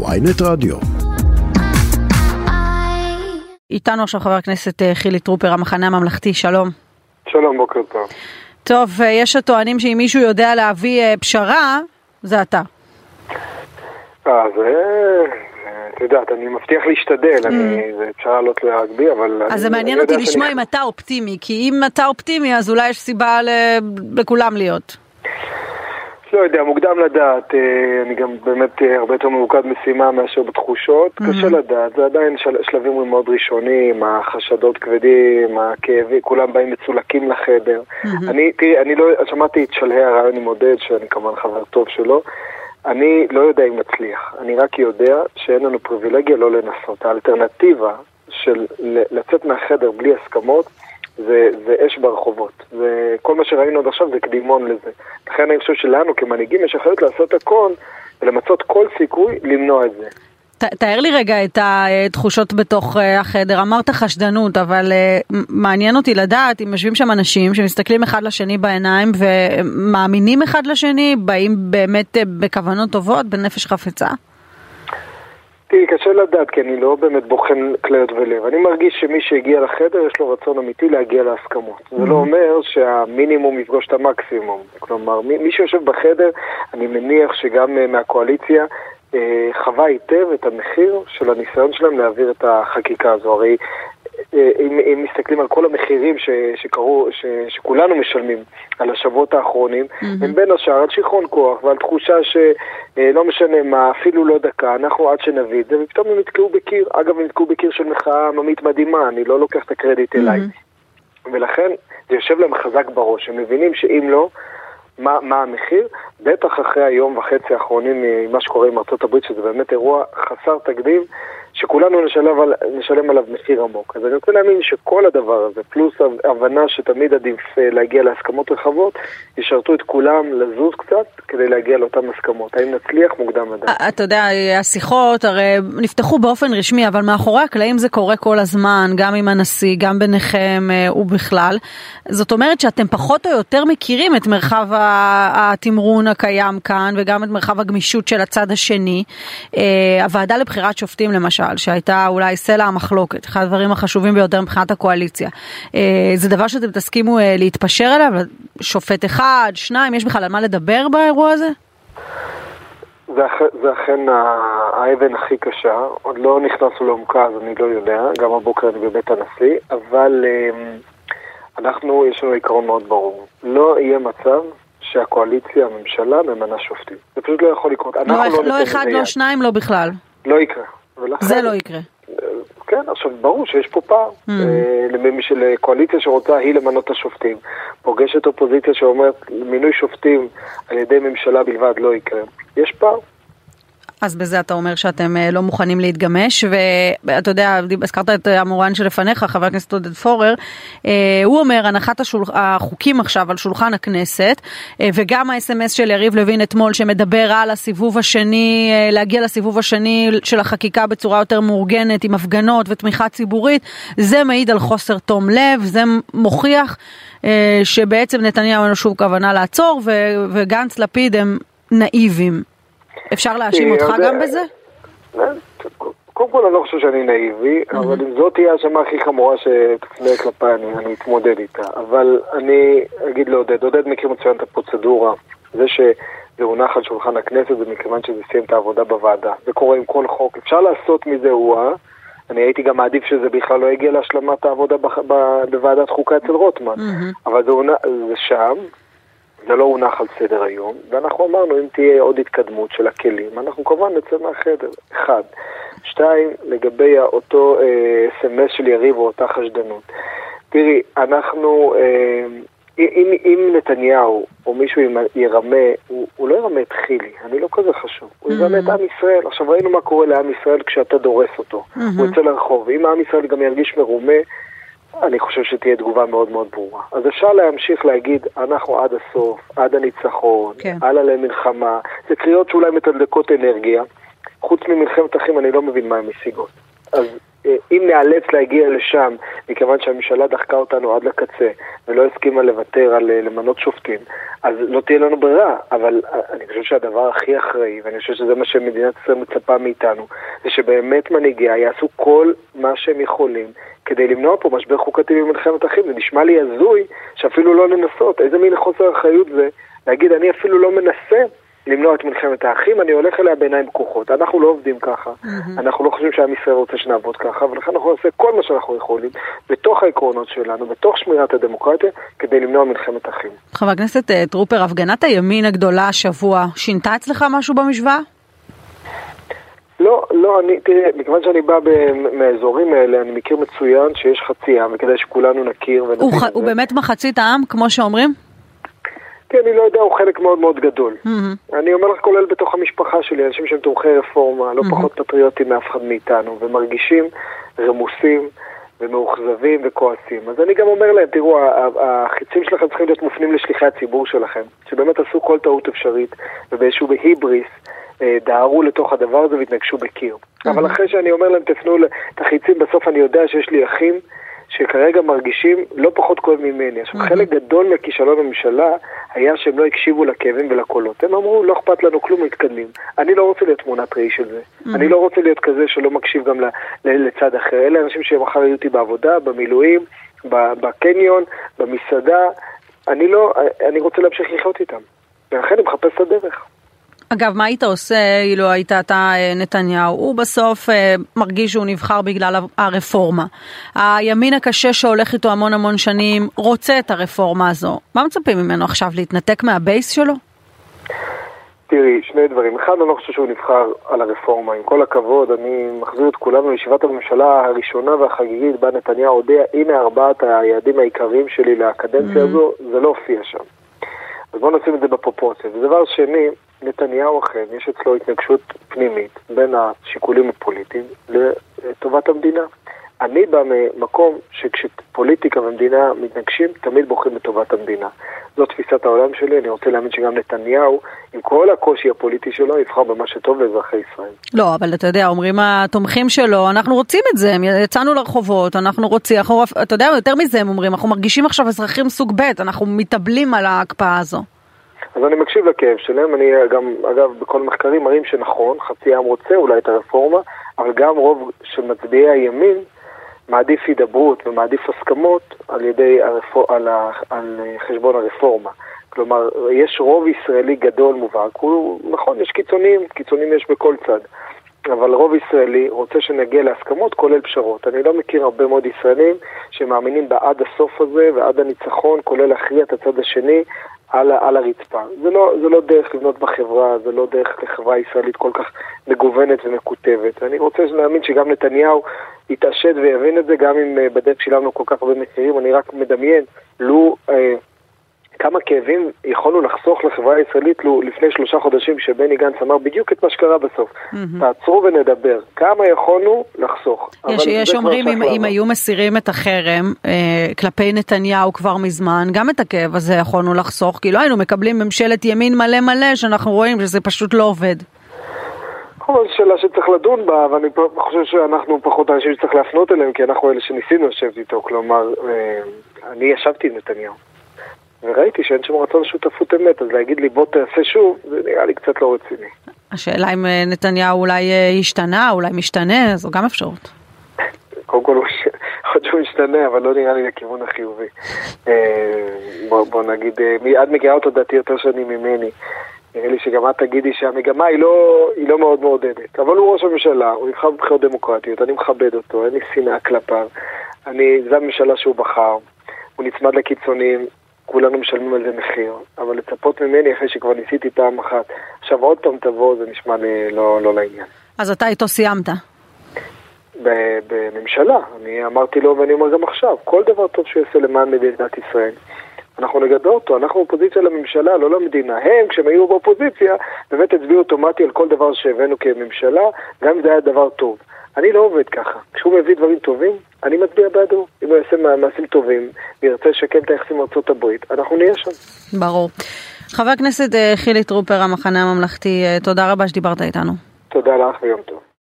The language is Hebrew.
ויינט רדיו. איתנו עכשיו חבר הכנסת אה, חילי טרופר, המחנה הממלכתי, שלום. שלום, בוקר טוב. טוב, אה, יש הטוענים שאם מישהו יודע להביא אה, פשרה, זה אתה. אה, זה... את יודעת, אני מבטיח להשתדל, אני... זה אפשר לעלות בי, אבל... אז זה מעניין אותי לשמוע שאני- אם אתה אופטימי, כי אם אתה אופטימי אז אולי יש סיבה ל- לכולם להיות. לא יודע, מוקדם לדעת, אה, אני גם באמת אה, הרבה יותר ממוקד משימה מאשר בתחושות, קשה לדעת, זה עדיין של- שלבים מאוד ראשונים, החשדות כבדים, הכאבים, כולם באים מצולקים לחדר. אני, תראי, אני לא, שמעתי את שלהי הרעיון עם עודד, שאני כמובן חבר טוב שלו, אני לא יודע אם נצליח, אני רק יודע שאין לנו פריבילגיה לא לנסות. האלטרנטיבה של לצאת מהחדר בלי הסכמות, זה, זה אש ברחובות. וכל מה שראינו עד עכשיו זה קדימון לזה. לכן אני חושב שלנו כמנהיגים יש אחריות לעשות הכל ולמצות כל סיכוי למנוע את זה. ת- תאר לי רגע את התחושות בתוך אה, החדר, אמרת חשדנות, אבל אה, מעניין אותי לדעת אם יושבים שם אנשים שמסתכלים אחד לשני בעיניים ומאמינים אחד לשני, באים באמת אה, בכוונות טובות, בנפש חפצה? תראי, קשה לדעת, כי אני לא באמת בוחן כליות ולב. אני מרגיש שמי שהגיע לחדר, יש לו רצון אמיתי להגיע להסכמות. זה לא אומר שהמינימום יפגוש את המקסימום. כלומר, מי, מי שיושב בחדר, אני מניח שגם אה, מהקואליציה, אה, חווה היטב את המחיר של הניסיון שלהם להעביר את החקיקה הזו. הרי אם, אם מסתכלים על כל המחירים ש, שקרו, ש, שכולנו משלמים על השבועות האחרונים, הם בין השאר על שיכרון כוח ועל תחושה שלא משנה מה, אפילו לא דקה, אנחנו עד שנביא את זה, ופתאום הם נתקעו בקיר. אגב, הם נתקעו בקיר של מחאה עממית מדהימה, אני לא לוקח את הקרדיט אליי. ולכן זה יושב להם חזק בראש, הם מבינים שאם לא, מה, מה המחיר? בטח אחרי היום וחצי האחרונים ממה שקורה עם הברית, שזה באמת אירוע חסר תקדים, שכולנו נשלם, על, נשלם עליו מחיר עמוק. אז אני רוצה להאמין שכל הדבר הזה, פלוס הבנה שתמיד עדיף אה, להגיע להסכמות רחבות, ישרתו את כולם לזוז קצת כדי להגיע לאותן הסכמות. האם נצליח? מוקדם לדעת. אה, אתה יודע, השיחות הרי נפתחו באופן רשמי, אבל מאחורי הקלעים זה קורה כל הזמן, גם עם הנשיא, גם ביניכם אה, ובכלל. זאת אומרת שאתם פחות או יותר מכירים את מרחב התמרון הקיים כאן, וגם את מרחב הגמישות של הצד השני. הוועדה לבחירת שופטים למשל, שהייתה אולי סלע המחלוקת, אחד הדברים החשובים ביותר מבחינת הקואליציה. אה, זה דבר שאתם תסכימו אה, להתפשר עליו? שופט אחד, שניים, יש בכלל על מה לדבר באירוע הזה? זה, זה אכן האבן הכי קשה, עוד לא נכנסנו לעומקה אז אני לא יודע, גם הבוקר אני בבית הנשיא, אבל אמ, אנחנו, יש לנו עיקרון מאוד ברור, לא יהיה מצב שהקואליציה, הממשלה, ממנה שופטים. זה פשוט לא יכול לקרות. לא, לא, לא אחד, לא. שניים, לא בכלל. לא יקרה. ולכן, זה לא יקרה. כן, עכשיו ברור שיש פה פער. Mm. אה, למי של קואליציה שרוצה היא למנות את השופטים, פוגשת אופוזיציה שאומרת מינוי שופטים על ידי ממשלה בלבד לא יקרה. יש פער. אז בזה אתה אומר שאתם אה, לא מוכנים להתגמש, ואתה יודע, הזכרת את המורן שלפניך, חבר הכנסת עודד פורר, אה, הוא אומר, הנחת השול... החוקים עכשיו על שולחן הכנסת, אה, וגם האס.אם.אס של יריב לוין אתמול, שמדבר על הסיבוב השני, אה, להגיע לסיבוב השני של החקיקה בצורה יותר מאורגנת, עם הפגנות ותמיכה ציבורית, זה מעיד על חוסר תום לב, זה מוכיח אה, שבעצם נתניהו אין לו שום כוונה לעצור. וגנץ לפיד הם נאיבים. אפשר להאשים אה, אותך גם אה, בזה? קודם כל אני לא חושב שאני נאיבי, אבל אם זאת תהיה האשמה הכי חמורה שתפנה כלפיי, אני, אני אתמודד איתה. אבל אני אגיד לעודד, עודד מכיר מצוין את הפרוצדורה. זה שזה הונח על שולחן הכנסת זה מכיוון שזה סיים את העבודה בוועדה. זה קורה עם כל חוק. אפשר לעשות מזה אירוע. אני הייתי גם מעדיף שזה בכלל לא יגיע להשלמת העבודה בוועדת חוקה אצל רוטמן. אבל זה, הונח, זה שם, זה לא הונח על סדר היום, ואנחנו אמרנו אם תהיה עוד התקדמות של הכלים, אנחנו כמובן נצא מהחדר, אחד. שתיים, לגבי אותו אה, אס.אם.אס של יריב או אותה חשדנות. תראי, אנחנו, אה, אם, אם נתניהו או מישהו ירמה, הוא, הוא לא ירמה את חילי, אני לא כזה חשוב, הוא ירמה את עם ישראל. עכשיו ראינו מה קורה לעם ישראל כשאתה דורס אותו, הוא יוצא לרחוב, אם עם ישראל גם ירגיש מרומה, אני חושב שתהיה תגובה מאוד מאוד ברורה. אז אפשר להמשיך להגיד, אנחנו עד הסוף, עד הניצחון, כן. הלאה למלחמה. זה קריאות שאולי מתדלקות אנרגיה. חוץ ממלחמת אחים אני לא מבין מה הן משיגות. אז אם נאלץ להגיע לשם, מכיוון שהממשלה דחקה אותנו עד לקצה ולא הסכימה לוותר על למנות שופטים, אז לא תהיה לנו ברירה. אבל אני חושב שהדבר הכי אחראי, ואני חושב שזה מה שמדינת ישראל מצפה מאיתנו, זה שבאמת מנהיגיה יעשו כל מה שהם יכולים כדי למנוע פה משבר חוקתי במלחמת אחים. זה נשמע לי הזוי שאפילו לא לנסות. איזה מין חוסר אחריות זה להגיד, אני אפילו לא מנסה למנוע את מלחמת האחים, אני הולך אליה בעיניים פקוחות. אנחנו לא עובדים ככה, mm-hmm. אנחנו לא חושבים שעם ישראל רוצה שנעבוד ככה, ולכן אנחנו נעשה כל מה שאנחנו יכולים, בתוך העקרונות שלנו, בתוך שמירת הדמוקרטיה, כדי למנוע מלחמת אחים. חבר הכנסת אה, טרופר, הפגנת הימין הגדולה השבוע, שינתה אצלך משהו במשוואה? לא, לא, אני, תראה, מכיוון שאני בא מהאזורים האלה, אני מכיר מצוין שיש חצי עם, וכדאי שכולנו נכיר הוא, הוא באמת מחצית העם, כמו שאומרים? כן, אני לא יודע, הוא חלק מאוד מאוד גדול. Mm-hmm. אני אומר לך, כולל בתוך המשפחה שלי, אנשים שהם תומכי רפורמה, לא mm-hmm. פחות פטריוטים מאף אחד מאיתנו, ומרגישים רמוסים ומאוכזבים וכועסים. אז אני גם אומר להם, תראו, החיצים שלכם צריכים להיות מופנים לשליחי הציבור שלכם, שבאמת עשו כל טעות אפשרית, ובאיזשהו בהיבריס. אה, דהרו לתוך הדבר הזה והתנגשו בקיר. Mm-hmm. אבל אחרי שאני אומר להם, תפנו את החיצים, בסוף אני יודע שיש לי אחים שכרגע מרגישים לא פחות כואב ממני. עכשיו, mm-hmm. חלק גדול מכישלון הממשלה היה שהם לא הקשיבו לכאבים ולקולות. הם אמרו, לא אכפת לנו כלום, מתקדמים. אני לא רוצה להיות תמונת ראי של זה. Mm-hmm. אני לא רוצה להיות כזה שלא מקשיב גם לצד אחר. אלה אנשים שמחר יהיו אותי בעבודה, במילואים, בקניון, במסעדה. אני לא, אני רוצה להמשיך לחיות איתם. ולכן אני מחפש את הדרך. אגב, מה היית עושה אילו היית אתה אה, נתניהו? הוא בסוף אה, מרגיש שהוא נבחר בגלל הרפורמה. הימין הקשה שהולך איתו המון המון שנים רוצה את הרפורמה הזו. מה מצפים ממנו עכשיו, להתנתק מהבייס שלו? תראי, שני דברים. אחד, אני לא חושב שהוא נבחר על הרפורמה. עם כל הכבוד, אני מחזיר את כולנו לישיבת הממשלה הראשונה והחגיגית בה נתניהו הודיע, הנה ארבעת היעדים העיקריים שלי לקדנציה mm-hmm. הזו, זה לא הופיע שם. אז בואו נשים את זה בפרופורציה. ודבר שני, נתניהו אכן, יש אצלו התנגשות פנימית בין השיקולים הפוליטיים לטובת המדינה. אני בא ממקום שכשפוליטיקה ומדינה מתנגשים, תמיד בוחרים בטובת המדינה. זו תפיסת העולם שלי, אני רוצה להאמין שגם נתניהו, עם כל הקושי הפוליטי שלו, יבחר במה שטוב לאזרחי ישראל. לא, אבל אתה יודע, אומרים התומכים שלו, אנחנו רוצים את זה, יצאנו לרחובות, אנחנו רוצים, אנחנו, אתה יודע, יותר מזה הם אומרים, אנחנו מרגישים עכשיו אזרחים סוג ב', אנחנו מתאבלים על ההקפאה הזו. אז אני מקשיב לכאב שלהם, אני גם, אגב, בכל מחקרים מראים שנכון, חצי העם רוצה אולי את הרפורמה, אבל גם רוב של מצביעי הימין מעדיף הידברות ומעדיף הסכמות על ידי הרפור... על, ה... על חשבון הרפורמה. כלומר, יש רוב ישראלי גדול מובהק, הוא, נכון, יש קיצונים, קיצונים יש בכל צד. אבל רוב ישראלי רוצה שנגיע להסכמות כולל פשרות. אני לא מכיר הרבה מאוד ישראלים שמאמינים בעד הסוף הזה ועד הניצחון, כולל להכריע את הצד השני על, על הרצפה. זה לא, זה לא דרך לבנות בחברה, זה לא דרך לחברה ישראלית כל כך מגוונת ומקוטבת. אני רוצה להאמין שגם נתניהו יתעשת ויבין את זה, גם אם uh, בדרך שילמנו כל כך הרבה מחירים. אני רק מדמיין, לו... Uh, כמה כאבים יכולנו לחסוך לחברה הישראלית לו לפני שלושה חודשים שבני גנץ אמר בדיוק את מה שקרה בסוף. Mm-hmm. תעצרו ונדבר. כמה יכולנו לחסוך. יש, יש אומרים אם, אם היו מסירים את החרם אה, כלפי נתניהו כבר מזמן, גם את הכאב הזה יכולנו לחסוך, כי לא היינו מקבלים ממשלת ימין מלא מלא שאנחנו רואים שזה פשוט לא עובד. זו שאלה שצריך לדון בה, ואני חושב שאנחנו פחות אנשים שצריך להפנות אליהם, כי אנחנו אלה שניסינו לשבת איתו. כלומר, אה, אני ישבתי עם נתניהו. וראיתי שאין שם רצון שותפות אמת, אז להגיד לי בוא תעשה שוב, זה נראה לי קצת לא רציני. השאלה אם אה, נתניהו אולי אה, השתנה, אולי משתנה, זו גם אפשרות. קודם כל, יכול שהוא משתנה, אבל לא נראה לי לכיוון החיובי. אה, בוא, בוא נגיד, את מכירה אותו דעתי יותר שנים ממני. נראה לי שגם את תגידי שהמגמה היא לא, היא לא מאוד מעודדת. אבל הוא ראש הממשלה, הוא נבחר בבחירות דמוקרטיות, אני מכבד אותו, אין לי שנאה כלפיו. אני, זו הממשלה שהוא בחר. הוא נצמד לקיצונים, כולנו משלמים על זה מחיר, אבל לצפות ממני אחרי שכבר ניסיתי פעם אחת, עכשיו עוד פעם תבוא, זה נשמע לי לא, לא לעניין. אז אתה איתו סיימת. בממשלה, אני אמרתי לו ואני אומר גם עכשיו, כל דבר טוב שהוא יעשה למען מדינת ישראל, אנחנו נגדל אותו, אנחנו אופוזיציה לממשלה, לא למדינה. הם, כשהם היו באופוזיציה, באמת הצביעו אוטומטי על כל דבר שהבאנו כממשלה, גם אם זה היה דבר טוב. אני לא עובד ככה. כשהוא מביא דברים טובים, אני מצביע בעדו. אם הוא יעשה מעשים טובים וירצה לשקם את היחסים עם הברית, אנחנו נהיה שם. ברור. חבר הכנסת אה, חילי טרופר, המחנה הממלכתי, אה, תודה רבה שדיברת איתנו. תודה לך ויום טוב.